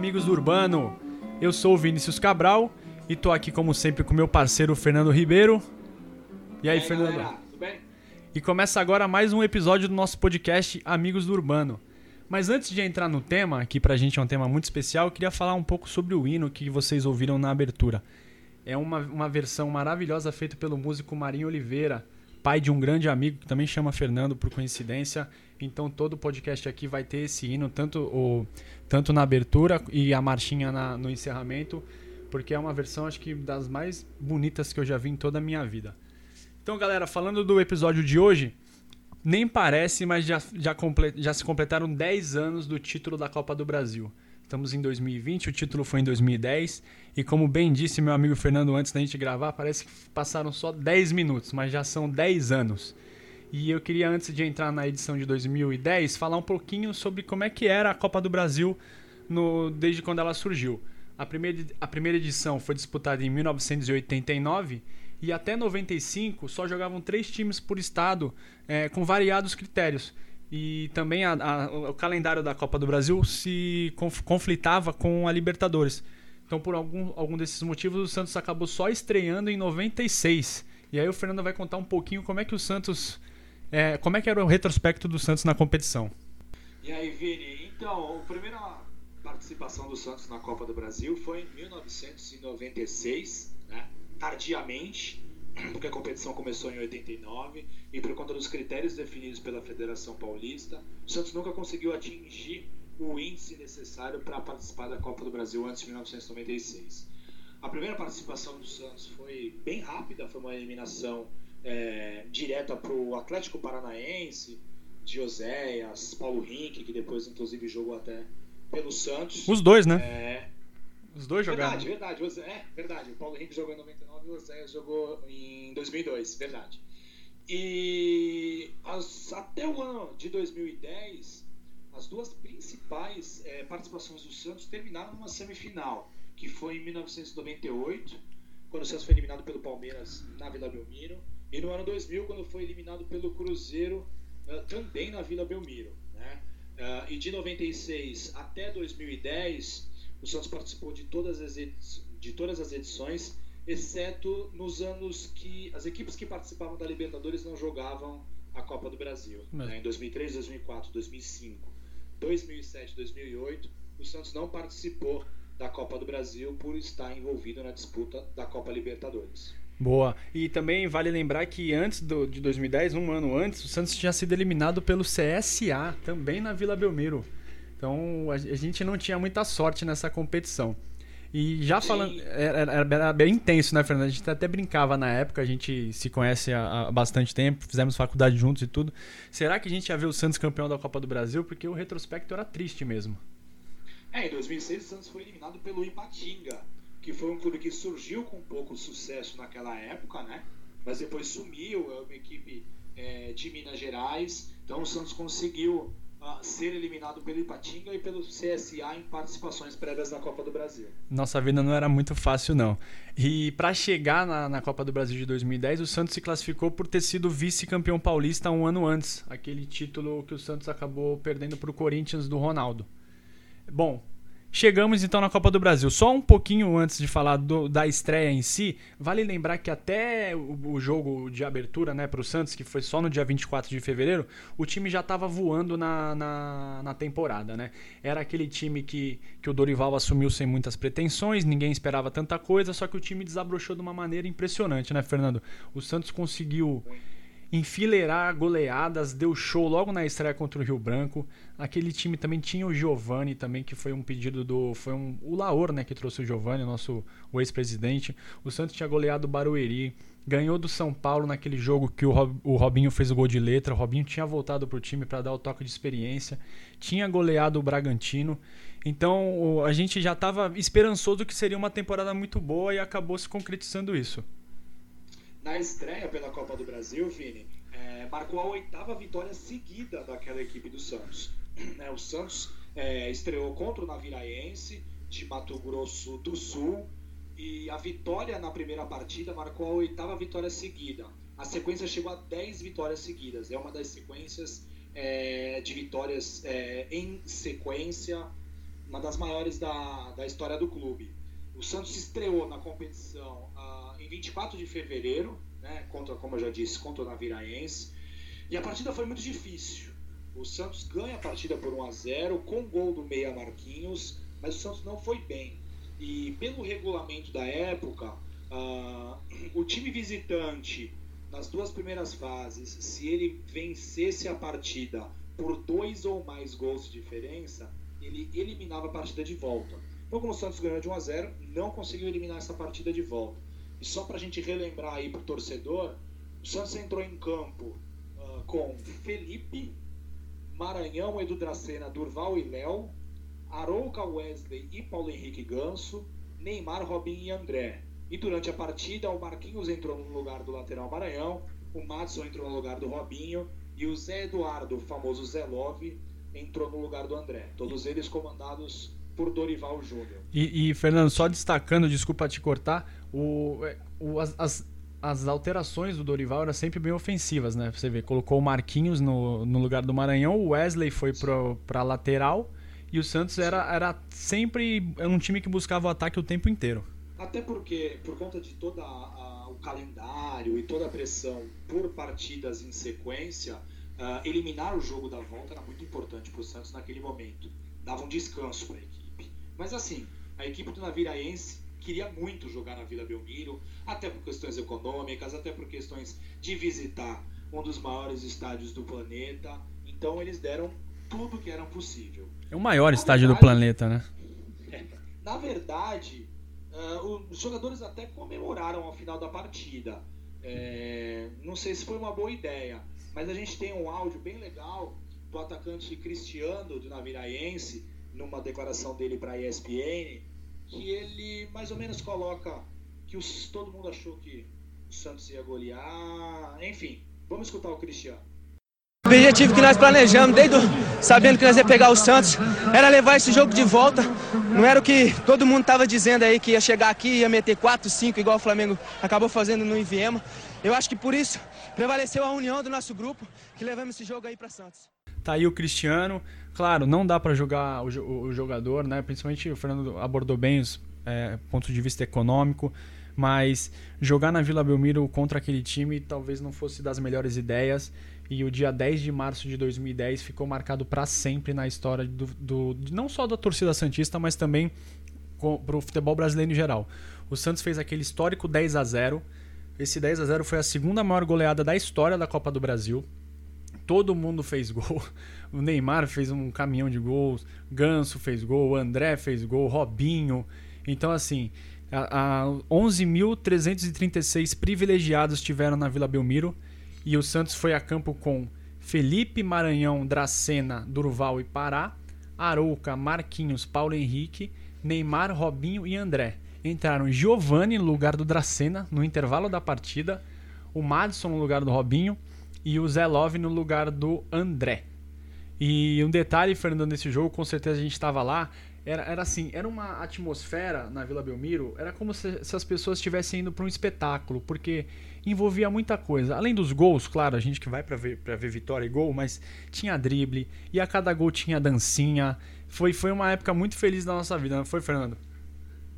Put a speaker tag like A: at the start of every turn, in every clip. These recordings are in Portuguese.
A: Amigos do Urbano. Eu sou o Vinícius Cabral e tô aqui como sempre com meu parceiro Fernando Ribeiro. E aí,
B: E aí,
A: Fernando?
B: galera, tudo bem?
A: E começa agora mais um episódio do nosso podcast Amigos do Urbano. Mas antes de entrar no tema, que pra gente é um tema muito especial, eu queria falar um pouco sobre o hino que vocês ouviram na abertura. É uma, uma versão maravilhosa feita pelo músico Marinho Oliveira, pai de um grande amigo que também chama Fernando por coincidência. Então todo o podcast aqui vai ter esse hino, tanto, o, tanto na abertura e a marchinha na- no encerramento, porque é uma versão acho que das mais bonitas que eu já vi em toda a minha vida. Então, galera, falando do episódio de hoje, nem parece, mas já, já, comple- já se completaram 10 anos do título da Copa do Brasil. Estamos em 2020, o título foi em 2010. E como bem disse meu amigo Fernando antes da gente gravar, parece que passaram só 10 minutos, mas já são 10 anos. E eu queria, antes de entrar na edição de 2010, falar um pouquinho sobre como é que era a Copa do Brasil no- desde quando ela surgiu. A primeira, a primeira edição foi disputada em 1989 e até 95 só jogavam três times por estado, eh, com variados critérios. E também a- a- o calendário da Copa do Brasil se conf- conflitava com a Libertadores. Então, por algum, algum desses motivos, o Santos acabou só estreando em 96. E aí o Fernando vai contar um pouquinho como é que o Santos. eh, como é que era o retrospecto do Santos na competição.
B: E aí, Vini? Então, a primeira participação do Santos na Copa do Brasil foi em 1996, né? tardiamente, porque a competição começou em 89 e por conta dos critérios definidos pela Federação Paulista, o Santos nunca conseguiu atingir o índice necessário para participar da Copa do Brasil antes de 1996. A primeira participação do Santos foi bem rápida, foi uma eliminação é, direta para o Atlético Paranaense, de Oséias, Paulo Rink, que depois inclusive jogou até pelo Santos.
A: Os dois, né?
B: É,
A: Os dois jogaram.
B: verdade, verdade, é verdade. O Paulo Henrique jogou em 99 e o Oséias jogou em 2002, verdade. E as- até o ano de 2010, as duas principais eh, participações do Santos terminaram numa semifinal, que foi em 1998, quando o Santos foi eliminado pelo Palmeiras na Vila Belmiro, e no ano 2000, quando foi eliminado pelo Cruzeiro eh, também na Vila Belmiro. Né? Ah, e de 96 até 2010, o Santos participou de todas as, de todas as edições, exceto nos anos que as equipes que participavam da Libertadores não jogavam a Copa do Brasil. Né? Em 2003, 2004, 2005, 2007, 2008, o Santos não participou da Copa do Brasil por estar envolvido na disputa da Copa Libertadores.
A: Boa. E também vale lembrar que antes do, de 2010, um ano antes, o Santos tinha sido eliminado pelo CSA, também na Vila Belmiro. Então a, a gente não tinha muita sorte nessa competição. E já falando. Era, era- era bem intenso, né, Fernando? A gente até brincava na época, a gente se conhece há, há bastante tempo, fizemos faculdade juntos e tudo. Será que a gente ia ver o Santos campeão da Copa do Brasil? Porque o retrospecto era triste mesmo.
B: É, em 2006 o Santos foi eliminado pelo Ipatinga, que foi um clube que surgiu com pouco sucesso naquela época, né? Mas depois sumiu, é uma equipe é, de Minas Gerais. Então o Santos conseguiu ser eliminado pelo Ipatinga e pelo CSA em participações prévias na Copa do Brasil.
A: Nossa vida não era muito fácil, não. E para chegar na, na Copa do Brasil de 2010, o Santos se classificou por ter sido vice-campeão paulista um ano antes. Aquele título que o Santos acabou perdendo para o Corinthians do Ronaldo. Bom, chegamos então na Copa do Brasil. Só um pouquinho antes de falar do- da estreia em si, vale lembrar que até o, o jogo de abertura né, para o Santos, que foi só no dia 24 de fevereiro, o time já estava voando na, na, na temporada. Né? Era aquele time que, que o Dorival assumiu sem muitas pretensões, ninguém esperava tanta coisa, só que o time desabrochou de uma maneira impressionante, né, Fernando? O Santos conseguiu enfileirar goleadas, deu show logo na estreia contra o Rio Branco. Aquele time também tinha o Giovani também, que foi um pedido do. Foi um, o Laor, né, que trouxe o Giovani, nosso ex-presidente. O Santos tinha goleado o Barueri. Ganhou do São Paulo naquele jogo que o, Rob- o Robinho fez o gol de letra. O Robinho tinha voltado pro time para dar o toque de experiência. Tinha goleado o Bragantino. Então a gente já estava esperançoso que seria uma temporada muito boa e acabou se concretizando isso.
B: Na estreia pela Copa do Brasil, Vini, é, marcou a oitava vitória seguida daquela equipe do Santos. Né, o Santos é, estreou contra o Naviraense de Mato Grosso do Sul e a vitória na primeira partida marcou a oitava vitória seguida. A sequência chegou a 10 vitórias seguidas. É uma das sequências é, de vitórias é, em sequência uma das maiores da, da história do clube. O Santos estreou na competição uh, em 24 de fevereiro, né, contra, como eu já disse, contra o Naviraense. E a partida foi muito difícil. O Santos ganha a partida por 1 a 0 com gol do Meia Marquinhos, mas o Santos não foi bem. E pelo regulamento da época, uh, o time visitante, nas duas primeiras fases, se ele vencesse a partida por dois ou mais gols de diferença, ele eliminava a partida de volta. Então, como o Santos ganhou de 1 a 0, não conseguiu eliminar essa partida de volta. E só para a gente relembrar aí para o torcedor, o Santos entrou em campo uh, com Felipe, Maranhão, Edu Dracena, Durval e Léo, Arouca, Wesley e Paulo Henrique Ganso, Neymar, Robinho e André. E durante a partida, o Marquinhos entrou no lugar do lateral Maranhão, o Madison entrou no lugar do Robinho e o Zé Eduardo, o famoso Zé Love, entrou no lugar do André. Todos eles comandados por Dorival Júnior.
A: E, e, Fernando, só destacando, desculpa te cortar, o, é, o, as, as alterações do Dorival eram sempre bem ofensivas, né? Você vê, colocou o Marquinhos no, no lugar do Maranhão, o Wesley foi para lateral e o Santos era, era sempre um time que buscava o ataque o tempo inteiro.
B: Até porque, por conta de todo o calendário e toda a pressão por partidas em sequência, uh, eliminar o jogo da volta era muito importante para o Santos naquele momento. Dava um descanso para a equipe. Mas assim, a equipe do Naviraense queria muito jogar na Vila Belmiro, até por questões econômicas, até por questões de visitar um dos maiores estádios do planeta. Então eles deram tudo que era possível.
A: É o maior na estádio verdade, do planeta, né?
B: É, na verdade, uh, os jogadores até comemoraram ao final da partida. É, não sei se foi uma boa ideia, mas a gente tem um áudio bem legal do atacante Cristiano do Naviraense, numa declaração dele para a ESPN, que ele mais ou menos coloca que os, todo mundo achou que o Santos ia golear. Enfim, vamos escutar o Cristiano.
C: O objetivo que nós planejamos, desde o, sabendo que nós ia pegar o Santos, era levar esse jogo de volta. Não era o que todo mundo estava dizendo aí, que ia chegar aqui e ia meter 4, 5, igual o Flamengo acabou fazendo no Inviema. Eu acho que por isso prevaleceu a união do nosso grupo, que levamos esse jogo aí para Santos.
A: Tá aí o Cristiano. Claro, não dá para jogar o, o, jogador, né? Principalmente o Fernando abordou bem os é, pontos de vista econômico, mas jogar na Vila Belmiro contra aquele time talvez não fosse das melhores ideias. E o dia 10 de março de 2010 ficou marcado para sempre na história do, do, não só da torcida Santista, mas também para o futebol brasileiro em geral. O Santos fez aquele histórico 10 a 0 Esse 10 a 0 foi a segunda maior goleada da história da Copa do Brasil todo mundo fez gol. O Neymar fez um caminhão de gols, Ganso fez gol, André fez gol, Robinho. Então, assim, 11.336 privilegiados tiveram na Vila Belmiro e o Santos foi a campo com Felipe, Maranhão, Dracena, Durval e Pará, Arouca, Marquinhos, Paulo Henrique, Neymar, Robinho e André. Entraram Giovani no lugar do Dracena no intervalo da partida, o Madison no lugar do Robinho, e o Zé Love no lugar do André. E um detalhe, Fernando, nesse jogo, com certeza a gente estava lá, era, era assim, era uma atmosfera na Vila Belmiro, era como se, se as pessoas estivessem indo para um espetáculo, porque envolvia muita coisa. Além dos gols, claro, a gente que vai para ver, ver vitória e gol, mas tinha drible, e a cada gol tinha dancinha. Foi, foi uma época muito feliz da nossa vida, não foi, Fernando?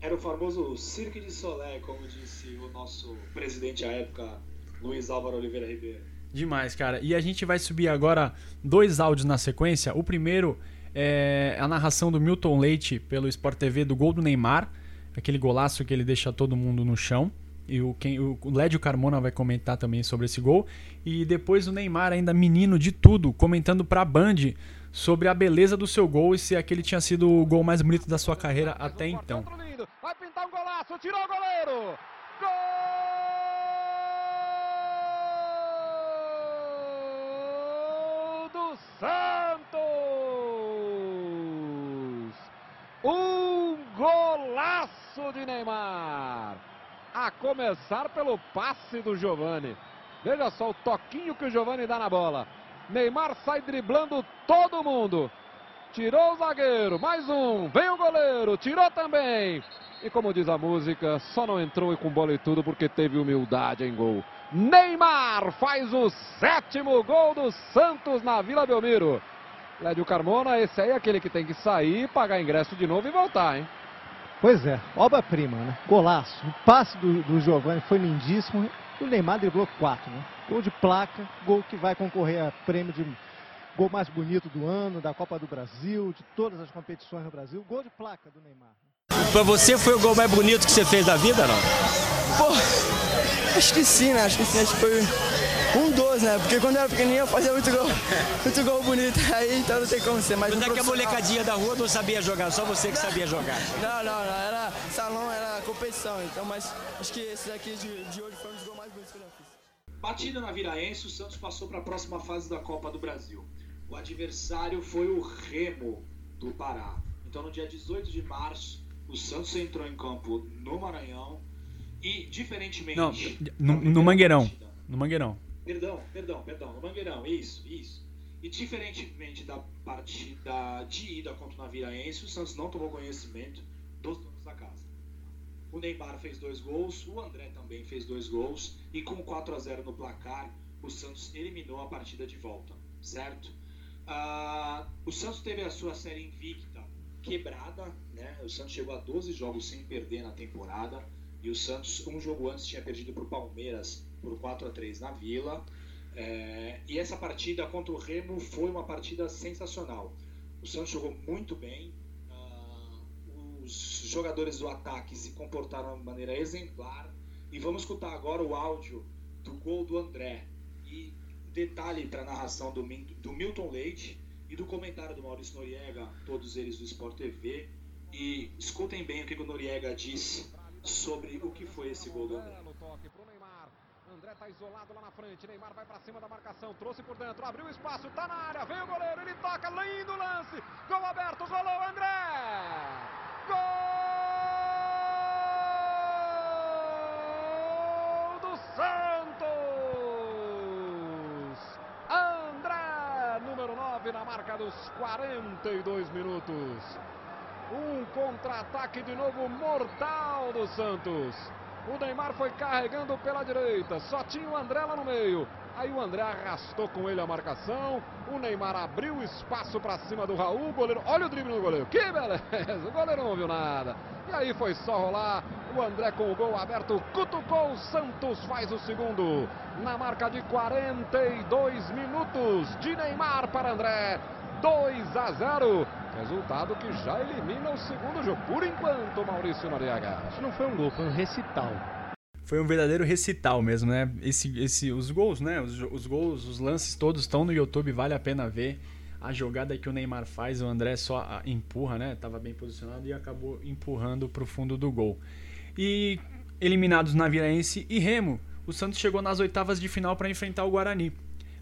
B: Era o famoso Cirque de Solé, como disse o nosso presidente à época, Luiz Álvaro Oliveira Ribeiro.
A: Demais, cara. E a gente vai subir agora dois áudios na sequência. O primeiro é a narração do Milton Leite pelo Sport TV do gol do Neymar, aquele golaço que ele deixa todo mundo no chão. E o, quem, o Lédio Carmona vai comentar também sobre esse gol. E depois o Neymar, ainda menino de tudo, comentando pra Band sobre a beleza do seu gol e se aquele tinha sido o gol mais bonito da sua carreira até então. Vai pintar um golaço, tirou o goleiro! Gol!
D: Golaço de Neymar! A começar pelo passe do Giovani. Veja só o toquinho que o Giovani dá na bola. Neymar sai driblando todo mundo. Tirou o zagueiro, mais um, vem o goleiro, tirou também. E como diz a música, só não entrou com bola e tudo porque teve humildade em gol. Neymar faz o sétimo gol do Santos na Vila Belmiro. Lédio Carmona, esse aí é aquele que tem que sair, pagar ingresso de novo e voltar, hein?
E: Pois é, obra-prima, né? Golaço. O passe do, do Giovanni foi lindíssimo. O Neymar driblou quatro, né? Gol de placa, gol que vai concorrer a prêmio de gol mais bonito do ano, da Copa do Brasil, de todas as competições no Brasil. Gol de placa do Neymar.
F: Pra você foi o gol mais bonito que você fez da vida, não?
C: Pô, acho que sim, né? Acho que sim, acho que foi um dos, né? Porque quando eu era pequenininho eu fazia muito gol, muito gol bonito, aí então não tem como ser mais
F: Não
C: um
F: é que a molecadinha da rua não sabia jogar, só você que sabia jogar.
C: Não, não, não, era salão, era competição, então, mas acho que esses aqui de, de hoje foram os gols mais bonitos que eu já fiz.
B: Batida na Viraense, o Santos passou para a próxima fase da Copa do Brasil. O adversário foi o Remo do Pará. Então, no dia 18 de março, o Santos entrou em campo no Maranhão e, diferentemente.
A: Não, no, no Mangueirão.
B: partida-
A: No Mangueirão.
B: Perdão, perdão, perdão, no Mangueirão, isso, isso. E diferentemente da partida de ida contra o Naviraense, o Santos não tomou conhecimento dos donos da casa. O Neymar fez dois gols, o André também fez dois gols, e com 4 a 0 no placar, o Santos eliminou a partida de volta, certo? Ah, o Santos teve a sua série invicta quebrada, né? O Santos chegou a 12 jogos sem perder na temporada, e o Santos, um jogo antes, tinha perdido para o Palmeiras por 4 a 3 na Vila. É, e essa partida contra o Remo foi uma partida sensacional. O Santos jogou muito bem. ah, os jogadores do ataque se comportaram de maneira exemplar. E vamos escutar agora o áudio do gol do André. E detalhe para a narração do, do Milton Leite e do comentário do Maurício Noriega, todos eles do Sport TV. E escutem bem o que o Noriega disse sobre o que foi esse gol do André.
D: André tá isolado lá na frente. Neymar vai pra cima da marcação. Trouxe por dentro. Abriu espaço. Tá na área. Vem o goleiro. Ele toca. Lindo lance. Gol aberto. Golou André. Gol do Santos. Número 9 na marca dos 42 minutos. Um contra-ataque de novo mortal do Santos. O Neymar foi carregando pela direita, só tinha o André lá no meio. Aí o André arrastou com ele a marcação. O Neymar abriu espaço para cima do Raul. Goleiro, olha o drible do goleiro. Que beleza! O goleiro não viu nada. E aí foi só rolar. O André com o gol aberto cutucou. O Santos faz o segundo. Na marca de 42 minutos de Neymar para André. 2 a 0. Resultado que já elimina o segundo jogo. Por enquanto, Maurício Noriega.
E: Isso não foi um gol, foi um recital.
A: Foi um verdadeiro recital mesmo, né? Esse, esse, os gols, né? Os, os gols, os lances todos estão no YouTube, vale a pena ver. A jogada que o Neymar faz, o André só ah, empurra, né? Tava bem posicionado e acabou empurrando pro fundo do gol. E eliminados na Viraense e Remo, o Santos chegou nas oitavas de final para enfrentar o Guarani.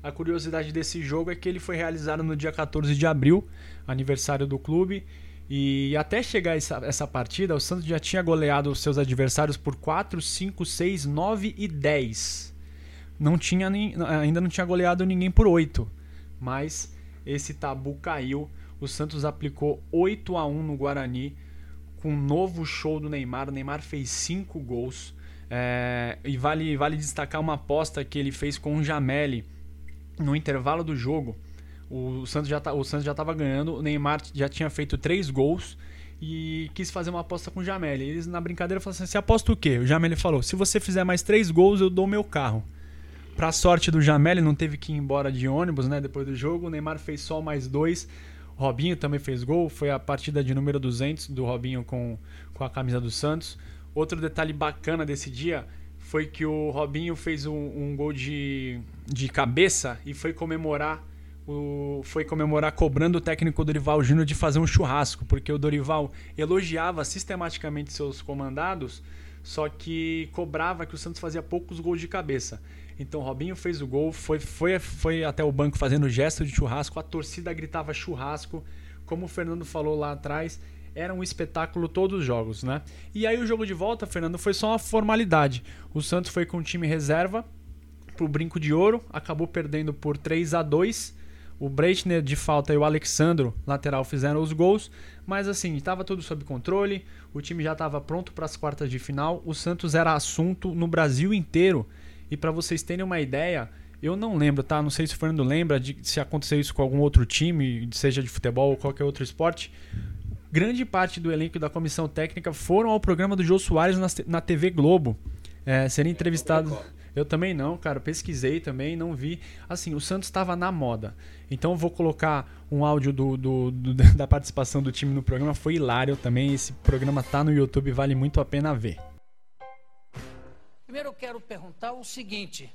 A: A curiosidade desse jogo é que ele foi realizado no dia 14 de abril, aniversário do clube. E até chegar essa, essa partida, o Santos já tinha goleado os seus adversários por 4, 5, 6, 9 e 10. Não tinha nem, ainda não tinha goleado ninguém por 8. Mas esse tabu caiu. O Santos aplicou 8 a 1 no Guarani com um novo show do Neymar. O Neymar fez 5 gols. É, e vale, vale destacar uma aposta que ele fez com o Jameli no intervalo do jogo. O Santos já tá, o Santos já estava ganhando, o Neymar já tinha feito três gols e quis fazer uma aposta com o Jameli. Eles na brincadeira falaram assim: "Você aposta o quê?" O Jameli falou: "Se você fizer mais três gols, eu dou meu carro." Pra sorte do Jameli, não teve que ir embora de ônibus, né, depois do jogo. O Neymar fez só mais dois. Robinho também fez gol, foi a partida de número 200 do Robinho com, com a camisa do Santos. Outro detalhe bacana desse dia foi que o Robinho fez um, um gol de, de cabeça e foi comemorar o, foi comemorar cobrando o técnico Dorival Júnior de fazer um churrasco, porque o Dorival elogiava sistematicamente seus comandados, só que cobrava que o Santos fazia poucos gols de cabeça. Então Robinho fez o gol, foi, foi, foi até o banco fazendo gesto de churrasco, a torcida gritava churrasco, como o Fernando falou lá atrás, era um espetáculo todos os jogos, né? E aí o jogo de volta, Fernando, foi só uma formalidade. O Santos foi com o time reserva pro Brinco de Ouro, acabou perdendo por 3 a 2 o Breitner de falta e o Alexandro, lateral, fizeram os gols, mas assim, estava tudo sob controle, o time já estava pronto para as quartas de final, o Santos era assunto no Brasil inteiro. E para vocês terem uma ideia, Eu não lembro, tá? Não sei se o Fernando lembra de se aconteceu isso com algum outro time, seja de futebol ou qualquer outro esporte. Grande parte do elenco da comissão técnica foram ao programa do Jô Soares na, na TV Globo. É, serem entrevistados. Eu também não, cara. Pesquisei também, não vi. Assim, o Santos estava na moda. Então vou colocar um áudio do, do, do, da participação do time no programa. Foi hilário também. Esse programa tá no YouTube, vale muito a pena ver.
G: Primeiro eu quero perguntar o seguinte: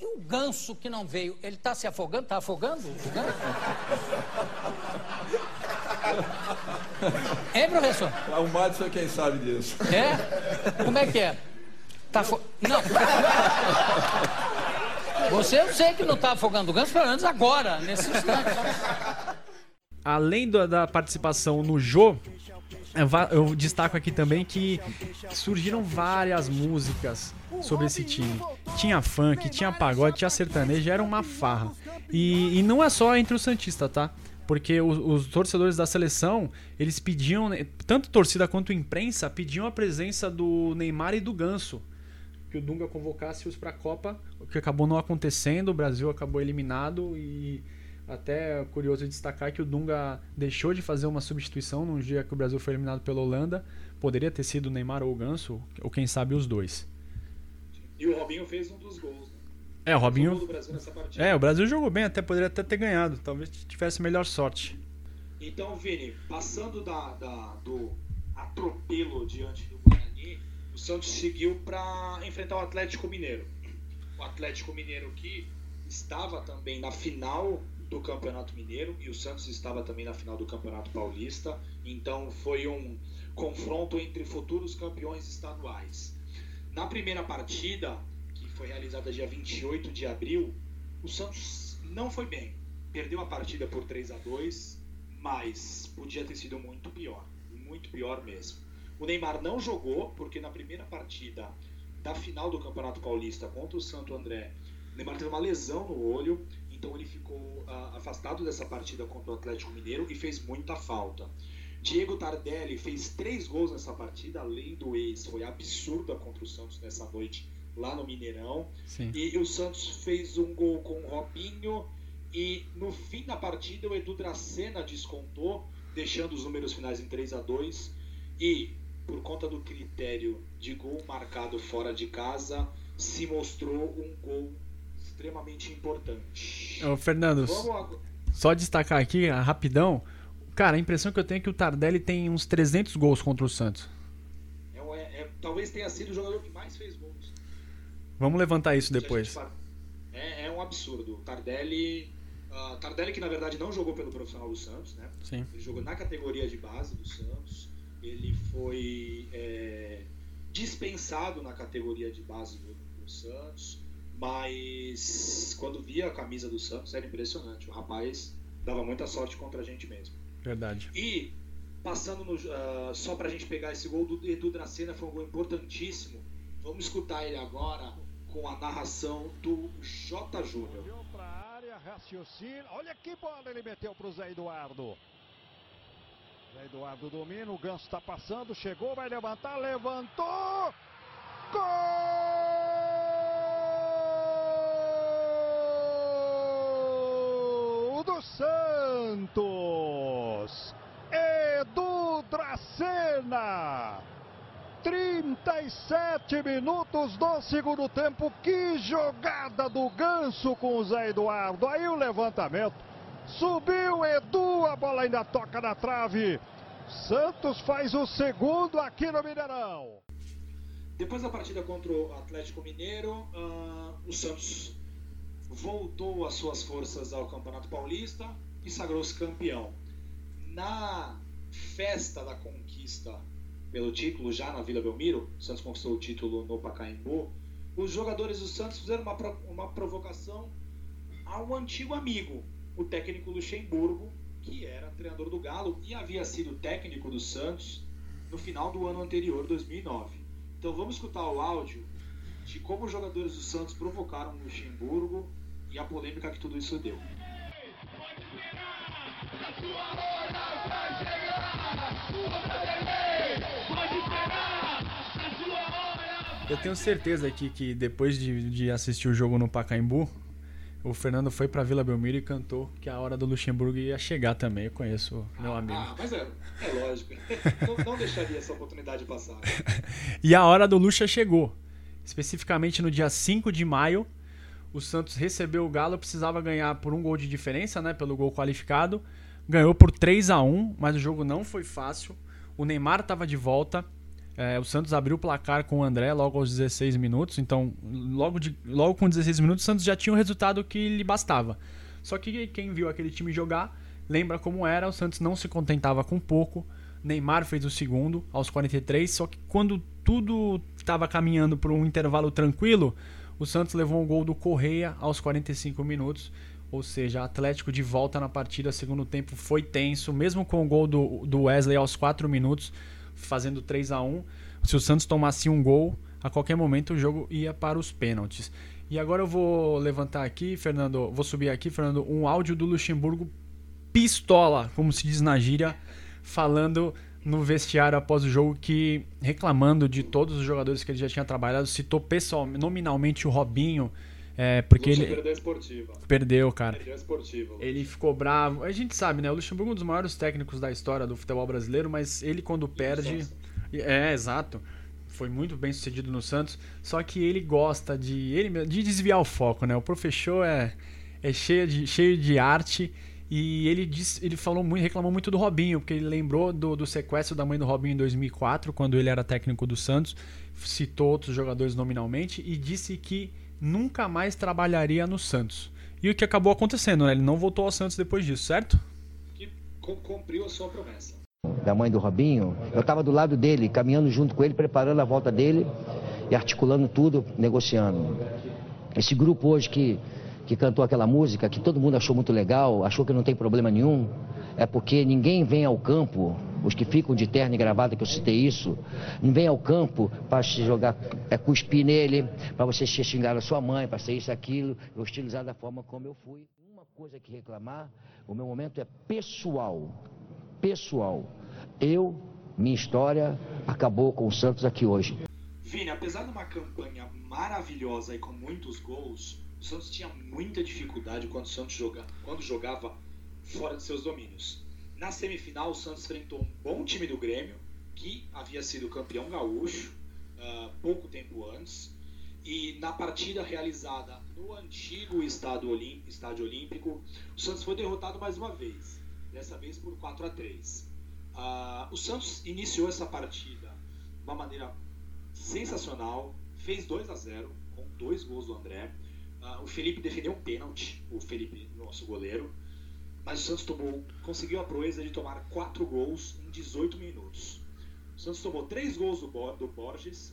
G: e o ganso que não veio, ele está se afogando? Está afogando o ganso? é, professor?
H: O Madison é quem sabe disso.
G: É? Como é que é? Tá afo... Não. Você eu sei que não está afogando o ganso, pelo menos agora, nesse instante.
A: Além da participação no Jô, eu destaco aqui também que surgiram várias músicas sobre esse time. Tinha funk, tinha pagode, tinha sertanejo, era uma farra. E, e não é só entre os Santistas, tá? Porque os, os, torcedores da seleção, eles pediam, né, tanto torcida quanto imprensa, pediam a presença do Neymar e do Ganso. Que o Dunga convocasse-os para a Copa, o que acabou não acontecendo, o Brasil acabou eliminado e até curioso destacar que o Dunga deixou de fazer uma substituição num dia que o Brasil foi eliminado pela Holanda. Poderia ter sido o Neymar ou o Ganso, ou quem sabe os dois.
B: E o Robinho fez um dos gols. Né?
A: É, o Robinho. O é, o Brasil jogou bem, até poderia até ter ganhado. Talvez tivesse melhor sorte.
B: Então, Vini, passando da, da do atropelo diante do Guarani, o Santos seguiu para enfrentar o Atlético Mineiro. O Atlético Mineiro que estava também na final do Campeonato Mineiro e o Santos estava também na final do Campeonato Paulista. Então foi um confronto entre futuros campeões estaduais. Na primeira partida, que foi realizada dia 28 de abril, o Santos não foi bem. Perdeu a partida por 3 a 2, mas podia ter sido muito pior, muito pior mesmo. O Neymar não jogou porque na primeira partida da final do Campeonato Paulista contra o Santo André, o Neymar teve uma lesão no olho então ele ficou uh, afastado dessa partida contra o Atlético Mineiro e fez muita falta. Diego Tardelli fez três gols nessa partida, além do ex, foi absurda contra o Santos nessa noite lá no Mineirão. Sim. E o Santos fez um gol com o Robinho e no fim da partida o Edu Dracena descontou, deixando os números finais em 3 a 2 e por conta do critério de gol marcado fora de casa, se mostrou um gol extremamente importante.
A: Ô, Fernando, só destacar aqui, rapidão. Cara, a impressão que eu tenho é que o Tardelli tem uns 300 gols contra o Santos.
B: É, é, é, talvez tenha sido o jogador que mais fez gols.
A: Vamos levantar isso depois.
B: É, é, um absurdo. O Tardelli. Uh, Tardelli, que na verdade não jogou pelo profissional do Santos, né?
A: Sim.
B: Ele jogou na categoria de base do Santos. Ele foi é, dispensado na categoria de base do, do Santos. Mas quando via a camisa do Santos era impressionante. O rapaz dava muita sorte contra a gente mesmo.
A: Verdade.
B: E passando no, uh, só pra gente pegar esse gol do Edu Dracena, foi um gol importantíssimo. Vamos escutar ele agora com a narração do J. Júnior.
I: Olha que bola ele meteu pro Zé Eduardo. Zé Eduardo domina, o Ganso está passando, chegou, vai levantar, levantou! Gol! Do Santos. Edu Dracena. 37 minutos do segundo tempo. Que jogada do Ganso com o Zé Eduardo. Aí o levantamento. Subiu Edu, a bola ainda toca na trave. Santos faz o segundo aqui no Mineirão.
B: Depois da partida contra o Atlético Mineiro, uh, o Santos voltou as suas forças ao Campeonato Paulista e sagrou-se campeão. Na festa da conquista pelo título, já na Vila Belmiro, o Santos conquistou o título no Pacaembu, os jogadores do Santos fizeram uma, uma provocação ao antigo amigo, o técnico Luxemburgo, que era treinador do Galo e havia sido técnico do Santos no final do ano anterior, 2009. Então vamos escutar o áudio de como os jogadores do Santos provocaram o Luxemburgo e a polêmica que tudo isso deu.
A: Eu tenho certeza aqui que depois de, de assistir o jogo no Pacaembu, o Fernando foi pra Vila Belmiro e cantou que a hora do Luxemburgo ia chegar também. Eu conheço meu
B: ah,
A: amigo.
B: Ah, mas é, é lógico. não, não deixaria essa oportunidade passar.
A: e a hora do Luxa chegou. Especificamente no dia 5 de maio, o Santos recebeu o Galo, precisava ganhar por um gol de diferença, né? Pelo gol qualificado. Ganhou por 3 a 1 mas o jogo não foi fácil. O Neymar estava de volta. É, o Santos abriu o placar com o André logo aos 16 minutos. Então, logo, de, logo com 16 minutos, o Santos já tinha o resultado que lhe bastava. Só que quem viu aquele time jogar lembra como era. O Santos não se contentava com pouco. Neymar fez o segundo aos 43. Só que quando tudo estava caminhando para um intervalo tranquilo, o Santos levou um gol do Correia aos 45 minutos. Ou seja, Atlético de volta na partida. Segundo tempo foi tenso, mesmo com o gol do, do Wesley aos 4 minutos fazendo 3 a 1 Se o Santos tomasse um gol, a qualquer momento o jogo ia para os pênaltis. E agora eu vou levantar aqui, Fernando, vou subir aqui, Fernando, um áudio do Luxemburgo pistola, como se diz na gíria, falando no vestiário após o jogo que reclamando de todos os jogadores que ele já tinha trabalhado, citou pessoal, nominalmente o Robinho, é, porque ele.
B: Perdeu a esportiva.
A: Perdeu, cara.
B: Perdeu a esportiva.
A: Ele ficou bravo. A gente sabe, né? O Luxemburgo é um dos maiores técnicos da história do futebol brasileiro, mas ele quando perde. É, exato. Foi muito bem sucedido no Santos. Só que ele gosta de. Ele, de desviar o foco, né? O professor é, é cheio, de, cheio de arte. E ele, disse, ele falou muito, reclamou muito do Robinho, porque ele lembrou do, do sequestro da mãe do Robinho em 2004, quando ele era técnico do Santos. Citou outros jogadores nominalmente e disse que nunca mais trabalharia no Santos. E o que acabou acontecendo, né? Ele não voltou ao Santos depois disso, certo?
B: Que cumpriu a sua promessa.
J: Da mãe do Robinho, eu estava do lado dele, caminhando junto com ele, preparando a volta dele e articulando tudo, negociando. Esse grupo hoje que, que cantou aquela música, que todo mundo achou muito legal, achou que não tem problema nenhum, é porque ninguém vem ao campo os que ficam de terno e gravata, que eu citei isso, não vem ao campo para se jogar, é, cuspir nele, para você xingar a sua mãe, para ser isso, aquilo, hostilizar da forma como eu fui. Uma coisa que reclamar, o meu momento é pessoal, pessoal. Eu, minha história, acabou com o Santos aqui hoje.
B: Vini, apesar de uma campanha maravilhosa e com muitos gols, Santos tinha muita dificuldade quando o Santos joga, quando jogava fora de seus domínios. Na semifinal, o Santos enfrentou um bom time do Grêmio, que havia sido campeão gaúcho uh, pouco tempo antes. E na partida realizada no antigo estádio, Olímpico, o Santos foi derrotado mais uma vez, dessa vez por 4 a 3. Uh, ah, o Santos iniciou essa partida de uma maneira sensacional, fez 2 a 0 com dois gols do André. Uh, o Felipe defendeu um pênalti, o Felipe, nosso goleiro mas o Santos tomou, conseguiu a proeza de tomar 4 gols em 18 minutos. O Santos tomou 3 gols do, do Borges,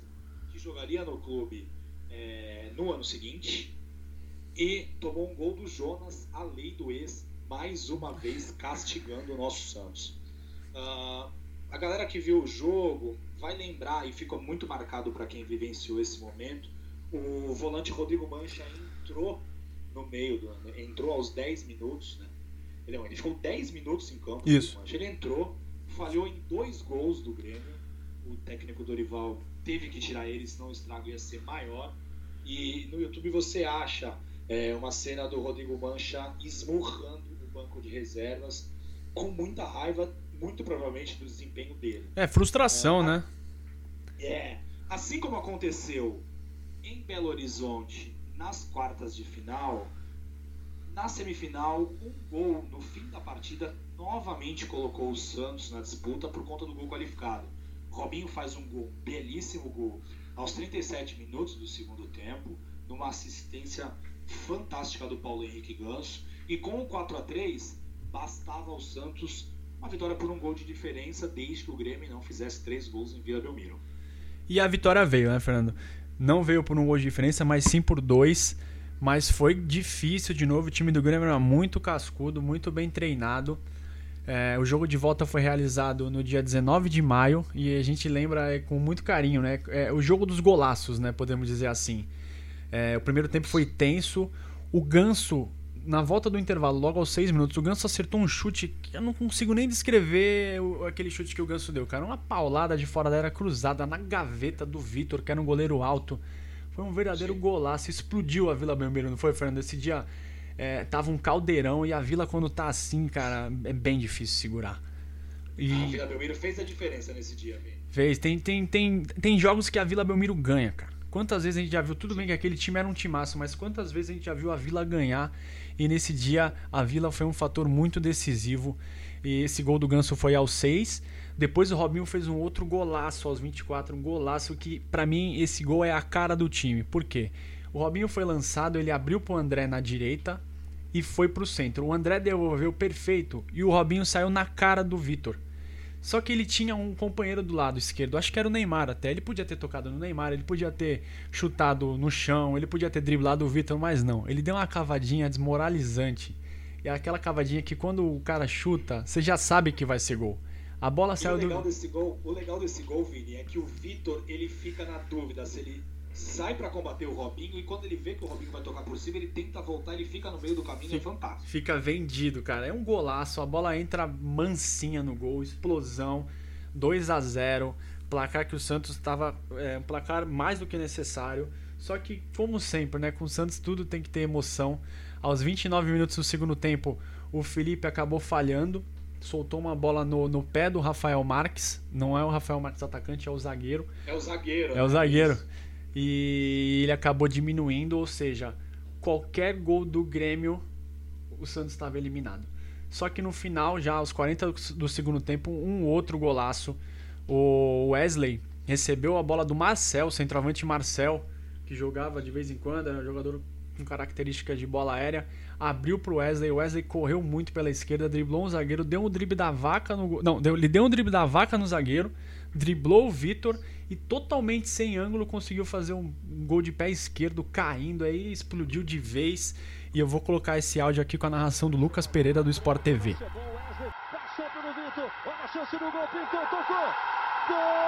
B: que jogaria no clube é, no ano seguinte, e tomou um gol do Jonas, a lei do ex, mais uma vez castigando o nosso Santos. Uh, a galera que viu o jogo vai lembrar e ficou muito marcado para quem vivenciou esse momento. O volante Rodrigo Mancha entrou no meio, do, entrou aos 10 minutos, né? Ele, ele ficou 10 minutos em campo.
A: Isso.
B: Ele entrou, falhou em dois gols do Grêmio. O técnico Dorival teve que tirar ele, senão o estrago ia ser maior. E no YouTube você acha é, uma cena do Rodrigo Mancha esmurrando o banco de reservas com muita raiva, muito provavelmente do desempenho dele.
A: É, frustração, é, né?
B: É. Assim como aconteceu em Belo Horizonte nas quartas de final, na semifinal, um gol no fim da partida novamente colocou o Santos na disputa por conta do gol qualificado. Robinho faz um gol, belíssimo gol, aos 37 minutos do segundo tempo, numa assistência fantástica do Paulo Henrique Ganso. E com o 4 a 3 bastava ao Santos uma vitória por um gol de diferença, desde que o Grêmio não fizesse três gols em Vila Belmiro.
A: E a vitória veio, né, Fernando? Não veio por um gol de diferença, mas sim por dois. Mas foi difícil de novo. O time do Grêmio era muito cascudo, muito bem treinado. É, o jogo de volta foi realizado no dia 19 de maio e a gente lembra é, com muito carinho, né? É, o jogo dos golaços, né? Podemos dizer assim. É, o primeiro tempo foi tenso. O Ganso na volta do intervalo, logo aos 6 minutos, o Ganso acertou um chute que eu não consigo nem descrever o, aquele chute que o Ganso deu, cara. Uma paulada de fora da área cruzada na gaveta do Vitor, que era um goleiro alto. Foi um verdadeiro Sim. golaço. Explodiu a Vila Belmiro, não foi, Fernando? Esse dia é, tava um caldeirão e a Vila, quando tá assim, cara, é bem difícil segurar.
B: E... A Vila Belmiro fez a diferença nesse dia, Vini.
A: Fez. Tem, tem, tem, tem jogos que a Vila Belmiro ganha, cara. Quantas vezes a gente já viu, tudo bem que aquele time era um timaço, mas quantas vezes a gente já viu a Vila ganhar e nesse dia a Vila foi um fator muito decisivo. E esse gol do Ganso foi aos 6. Depois o Robinho fez um outro golaço aos 24, um golaço que para mim esse gol é a cara do time. Por quê? O Robinho foi lançado, ele abriu pro André na direita e foi pro centro. O André devolveu perfeito e o Robinho saiu na cara do Vitor. Só que ele tinha um companheiro do lado esquerdo, acho que era o Neymar até. Ele podia ter tocado no Neymar, ele podia ter chutado no chão, ele podia ter driblado o Vitor, mas não. Ele deu uma cavadinha desmoralizante. E é aquela cavadinha que quando o cara chuta, você já sabe que vai ser gol. A bola
B: e
A: saiu
B: o legal
A: do.
B: Desse gol, o legal desse gol, Vini, é que o Vitor ele fica na dúvida se ele sai para combater o Robinho e quando ele vê que o Robinho vai tocar por cima, ele tenta voltar, ele fica no meio do caminho, fica, é fantástico.
A: Fica vendido, cara. É um golaço, a bola entra mansinha no gol, explosão, 2 a 0 placar que o Santos estava é, um placar mais do que necessário. Só que, como sempre, né, com o Santos tudo tem que ter emoção. Aos 29 minutos do segundo tempo, o Felipe acabou falhando, soltou uma bola no, no pé do Rafael Marques. Não é o Rafael Marques atacante, é o zagueiro.
B: É o zagueiro.
A: É o zagueiro. Isso e ele acabou diminuindo, ou seja, qualquer gol do Grêmio, o Santos estava eliminado. Só que no final, já aos 40 do segundo tempo, um outro golaço. O Wesley recebeu a bola do Marcel, centroavante Marcel, que jogava de vez em quando, era um jogador com características de bola aérea. Abriu pro Wesley, o Wesley correu muito pela esquerda, driblou um zagueiro, deu um drible da vaca no. Não, deu, ele deu um drible da vaca no zagueiro, driblou o Vitor e totalmente sem ângulo conseguiu fazer um gol de pé esquerdo caindo aí, explodiu de vez. E eu vou colocar esse áudio aqui com a narração do Lucas Pereira do Sport TV. Tocou. Gol!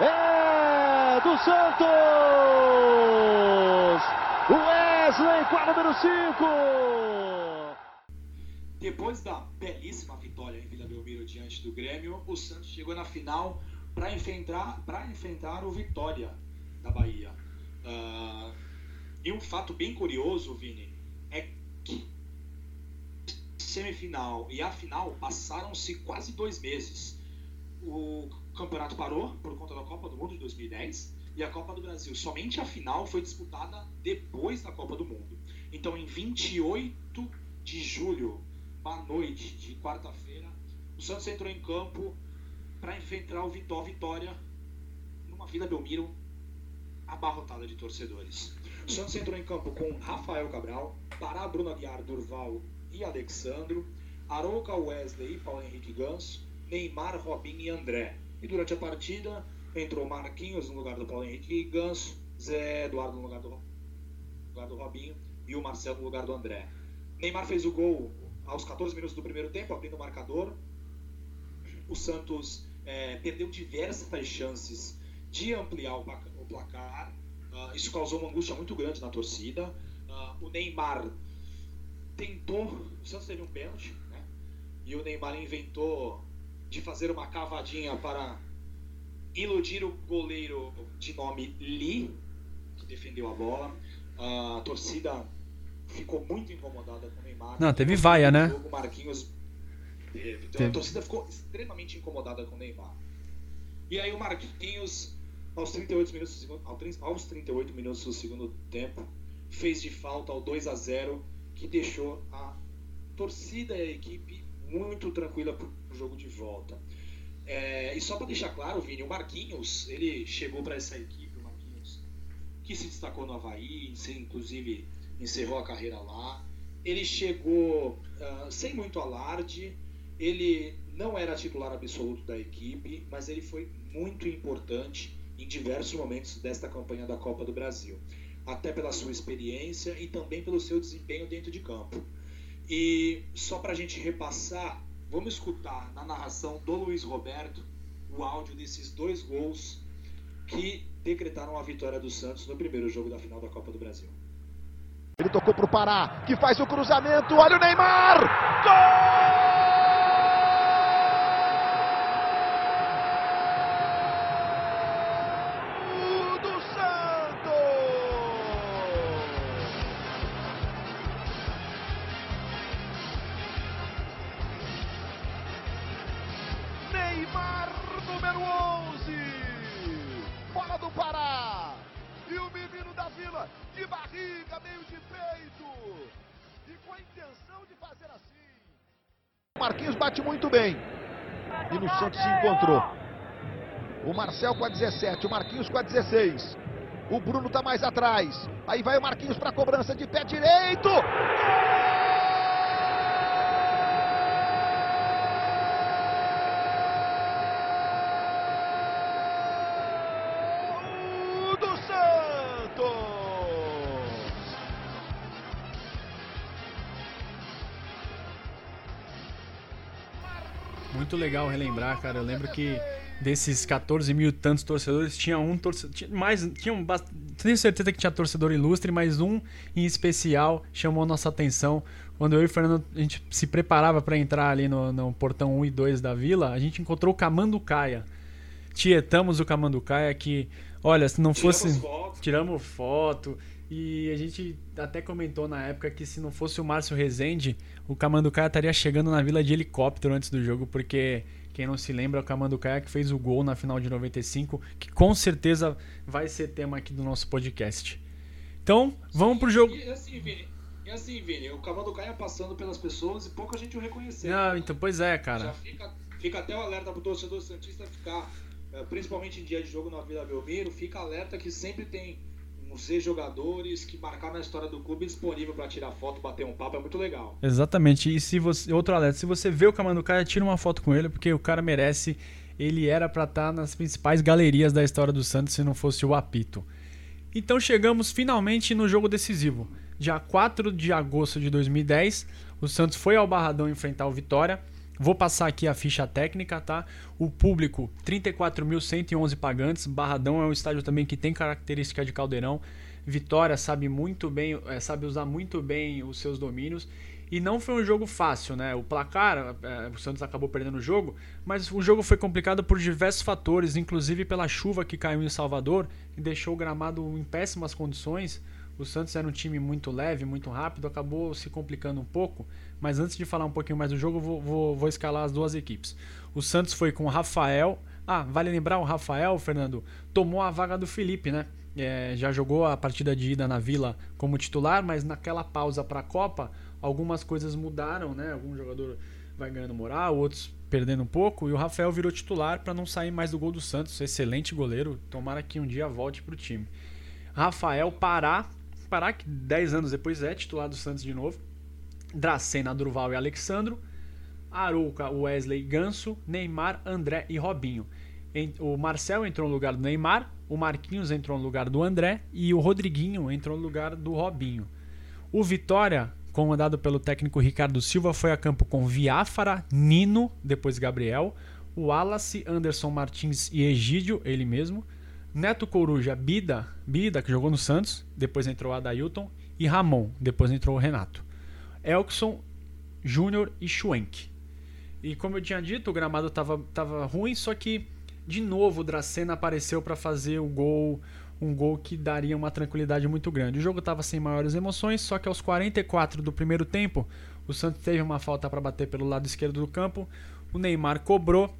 I: É do Santos! Wesley com a número 5!
B: Depois da belíssima vitória em Vila Belmiro diante do Grêmio, o Santos chegou na final para enfrentar, enfrentar o Vitória da Bahia. Uh, e um fato bem curioso, Vini, é que semifinal e a final passaram-se quase dois meses. O campeonato parou por conta da Copa do Mundo de 2010 e a Copa do Brasil. Somente a final foi disputada depois da Copa do Mundo. Então, em 28 de julho, uma noite de quarta-feira, o Santos entrou em campo para enfrentar o Vitó Vitória numa Vila Belmiro abarrotada de torcedores. O Santos entrou em campo com Rafael Cabral, Pará, Bruno Aguiar, Durval e Alexandro, Arouca, Wesley e Paulo Henrique Ganso, Neymar, Robin e André. E durante a partida entrou Marquinhos no lugar do Paulo Henrique Ganso, Zé Eduardo no lugar do, no lugar do Robinho e o Marcelo no lugar do André. Neymar fez o gol aos 14 minutos do primeiro tempo, abrindo o marcador. O Santos é, perdeu diversas chances de ampliar o, o placar. Uh, isso causou uma angústia muito grande na torcida. Uh, o Neymar tentou. O Santos teve um pênalti, né? E o Neymar inventou de fazer uma cavadinha para iludir o goleiro de nome Lee, que defendeu a bola. A torcida ficou muito incomodada com o Neymar.
A: Não, teve vaia, né?
B: O Marquinhos teve. Então a torcida ficou extremamente incomodada com o Neymar. E aí o Marquinhos, aos 38 minutos, aos 38 minutos do segundo tempo, fez de falta ao 2 a 0 que deixou a torcida e a equipe muito tranquila para o jogo de volta. É, e só para deixar claro, Vini, o Marquinhos, ele chegou para essa equipe, o Marquinhos, que se destacou no Havaí, inclusive encerrou a carreira lá. Ele chegou uh, sem muito alarde, ele não era titular absoluto da equipe, mas ele foi muito importante em diversos momentos desta campanha da Copa do Brasil, até pela sua experiência e também pelo seu desempenho dentro de campo. E só para a gente repassar, vamos escutar na narração do Luiz Roberto o áudio desses dois gols que decretaram a vitória do Santos no primeiro jogo da final da Copa do Brasil.
I: Ele tocou para o Pará, que faz o cruzamento. Olha o Neymar! Gol! O Marcel com a 17, o Marquinhos com a 16. O Bruno tá mais atrás. Aí vai o Marquinhos para cobrança de pé direito.
A: Muito legal relembrar, cara. Eu lembro que desses 14 mil e tantos torcedores, tinha um torcedor. Tinha mais. Tinha um, tenho certeza que tinha torcedor ilustre, mas um em especial chamou a nossa atenção. Quando eu e o Fernando a gente se preparava para entrar ali no, no portão 1 e 2 da vila, a gente encontrou o Camanducaia. Tietamos o Camanducaia que, olha, se não
B: Tiramos
A: fosse.
B: foto.
A: Tiramos foto. E a gente até comentou na época que se não fosse o Márcio Rezende, o Camanducaia estaria chegando na vila de helicóptero antes do jogo, porque quem não se lembra, é o Camanducaia que fez o gol na final de 95, que com certeza vai ser tema aqui do nosso podcast. Então, vamos pro jogo.
B: E assim, Vini, e assim, Vini, o Camando Caia passando pelas pessoas e pouca gente o reconheceu.
A: Ah, então, pois é,
B: Já
A: cara.
B: fica, fica até o alerta pro torcedor Santista ficar, eh, principalmente em dia de jogo na Vila Belmiro, fica alerta que sempre tem uns ex-jogadores que marcaram a história do clube disponível para tirar foto, bater um papo, é muito legal.
A: Exatamente. E se você. Outro alerta, se você vê o Camanducaia, tira uma foto com ele, porque o cara merece. Ele era pra estar nas principais galerias da história do Santos se não fosse o apito. Então chegamos finalmente no jogo decisivo. Dia 4 de agosto de 2010, o Santos foi ao Barradão enfrentar o Vitória. Vou passar aqui a ficha técnica, tá? O público, 34.111 pagantes. Barradão é um estádio também que tem característica de caldeirão. Vitória sabe muito bem, eh, sabe usar muito bem os seus domínios. E não foi um jogo fácil, né? O placar, eh, o Santos acabou perdendo o jogo, mas o jogo foi complicado por diversos fatores, inclusive pela chuva que caiu em Salvador e deixou o gramado em péssimas condições. O Santos era um time muito leve, muito rápido, acabou se complicando um pouco. Mas antes de falar um pouquinho mais do jogo, vou, vou, vou escalar as duas equipes. O Santos foi com o Rafael. Ah, vale lembrar, o Rafael, Fernando, tomou a vaga do Felipe, né? É, já jogou a partida de ida na Vila como titular, mas naquela pausa para a Copa, algumas coisas mudaram, né? Algum jogador vai ganhando moral, outros perdendo um pouco, e o Rafael virou titular para não sair mais do gol do Santos. Excelente goleiro, tomara que um dia volte para o time. Rafael Pará, Pará que 10 anos depois é titular do Santos de novo. Dracena, Durval e Alexandro. Arouca, Wesley, Ganso, Neymar, André e Robinho. O Marcel entrou no lugar do Neymar, o Marquinhos entrou no lugar do André e o Rodriguinho entrou no lugar do Robinho. O Vitória, comandado pelo técnico Ricardo Silva, foi a campo com Viáfara, Nino, depois Gabriel, o Wallace, Anderson Martins e Egídio, ele mesmo, Neto Coruja, Bida, Bida, que jogou no Santos, depois entrou Adailton, e Ramon, depois entrou o Renato. Elkson, Júnior e Schwenk. E como eu tinha dito, o gramado tava, tava ruim, só que de novo o Dracena apareceu para fazer o gol, um gol que daria uma tranquilidade muito grande. O jogo estava sem maiores emoções, só que aos 44 do primeiro tempo, o Santos teve uma falta para bater pelo lado esquerdo do campo. O Neymar cobrou,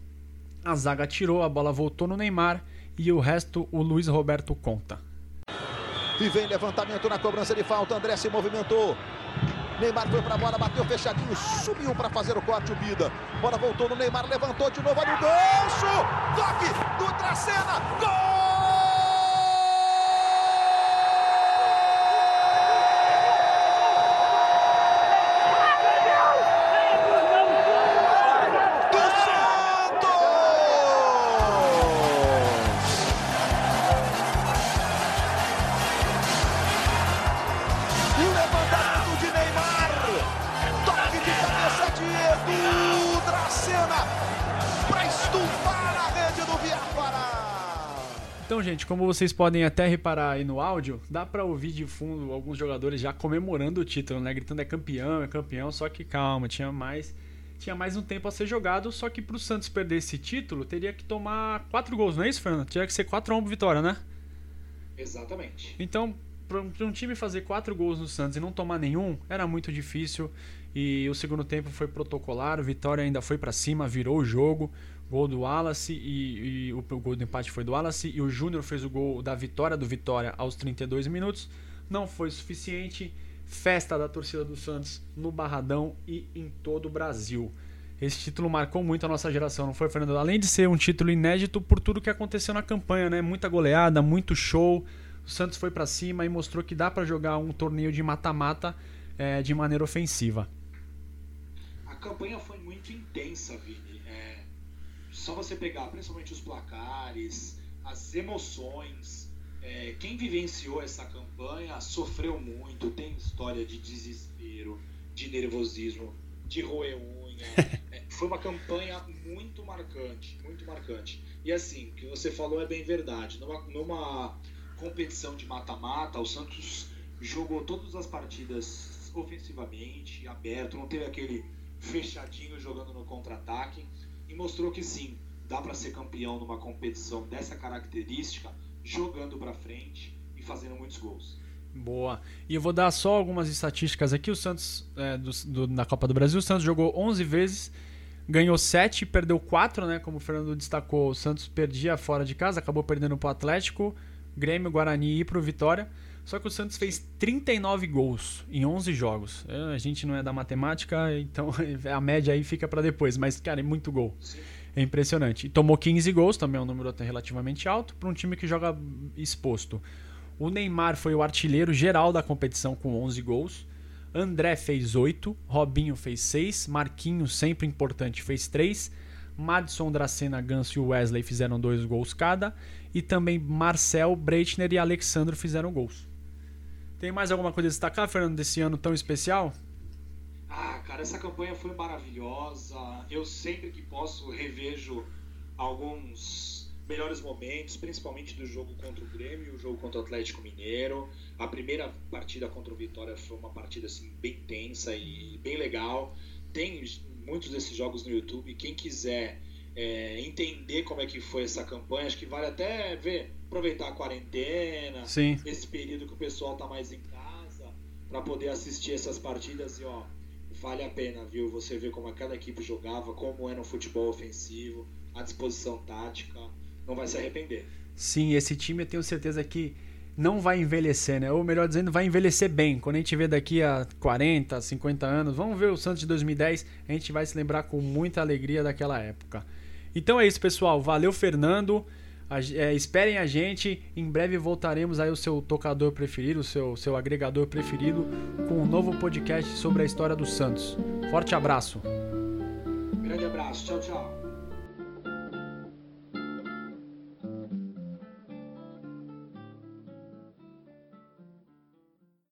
A: a zaga tirou, a bola voltou no Neymar e o resto o Luiz Roberto conta.
I: E vem levantamento na cobrança de falta. André se movimentou. Neymar foi pra bola, bateu fechadinho, subiu para fazer o corte o Bida. Bola voltou no Neymar, levantou de novo, olha o gancho! Toque do Dracena, gol!
A: Então, gente, como vocês podem até reparar aí no áudio, dá pra ouvir de fundo alguns jogadores já comemorando o título, né? Gritando é campeão, é campeão, só que calma, tinha mais tinha mais um tempo a ser jogado, só que pro Santos perder esse título, teria que tomar quatro gols, não é isso, Fernando? Tinha que ser 4 a 1 vitória, né?
B: Exatamente.
A: Então, para um time fazer quatro gols no Santos e não tomar nenhum, era muito difícil. E o segundo tempo foi protocolar, o Vitória ainda foi para cima, virou o jogo. Gol do Wallace e, e o, o, gol do empate foi do Wallace e o Júnior fez o gol da vitória do Vitória aos 32 minutos. Não foi suficiente. Festa da torcida do Santos no Barradão e em todo o Brasil. Esse título marcou muito a nossa geração, não foi, Fernando? Além de ser um título inédito por tudo que aconteceu na campanha, né? Muita goleada, muito show. O Santos foi para cima e mostrou que dá para jogar um torneio de mata-mata é, de maneira ofensiva.
B: A campanha foi muito intensa, Vini. Só você pegar, principalmente os placares, as emoções. É, quem vivenciou essa campanha sofreu muito, tem história de desespero, de nervosismo, de roer unha. É, foi uma campanha muito marcante, muito marcante. E assim, o que você falou é bem verdade. Numa, numa competição de mata-mata, o Santos jogou todas as partidas ofensivamente, aberto, não teve aquele fechadinho jogando no contra-ataque e mostrou que sim, dá para ser campeão numa competição dessa característica, jogando para frente e fazendo muitos gols.
A: Boa. E eu vou dar só algumas estatísticas aqui. O Santos, é, do, do, na Copa do Brasil, o Santos jogou 11 vezes, ganhou 7 perdeu 4, né? Como o Fernando destacou, o Santos perdia fora de casa, acabou perdendo para o Atlético, Grêmio, Guarani e para o Vitória. Só que o Santos fez 39 gols em 11 jogos. É, a gente não é da matemática, então a média aí fica para depois. Mas, cara, é muito gol. É impressionante. E tomou 15 gols, também é um número até relativamente alto, para um time que joga exposto. O Neymar foi o artilheiro geral da competição com 11 gols. André fez 8, Robinho fez 6, Marquinhos, sempre importante, fez 3. Madison, Dracena, Ganso e Wesley fizeram dois gols cada. E também Marcel, Breitner e Alexandre fizeram gols. Tem mais alguma coisa a destacar, Fernando, desse ano tão especial?
B: Ah, cara, essa campanha foi maravilhosa. Eu sempre que posso revejo alguns melhores momentos, principalmente do jogo contra o Grêmio o jogo contra o Atlético Mineiro. A primeira partida contra o Vitória foi uma partida assim bem tensa e bem legal. Tem muitos desses jogos no YouTube. Quem quiser é, entender como é que foi essa campanha, acho que vale até ver, aproveitar a quarentena,
A: Sim.
B: esse período que o pessoal tá mais em casa, para poder assistir essas partidas e ó, vale a pena, viu? Você ver como cada equipe jogava, como era um futebol ofensivo, a disposição tática, não vai se arrepender.
A: Sim, esse time eu tenho certeza que não vai envelhecer, né? Ou melhor dizendo, vai envelhecer bem. Quando a gente vê daqui a 40, 50 anos, vamos ver o Santos de 2010, a gente vai se lembrar com muita alegria daquela época. Então é isso, pessoal. Valeu, Fernando. A, é, esperem a gente. Em breve voltaremos aí o seu tocador preferido, o seu, seu agregador preferido, com um novo podcast sobre a história do Santos. Forte abraço.
B: Grande abraço. Tchau, tchau.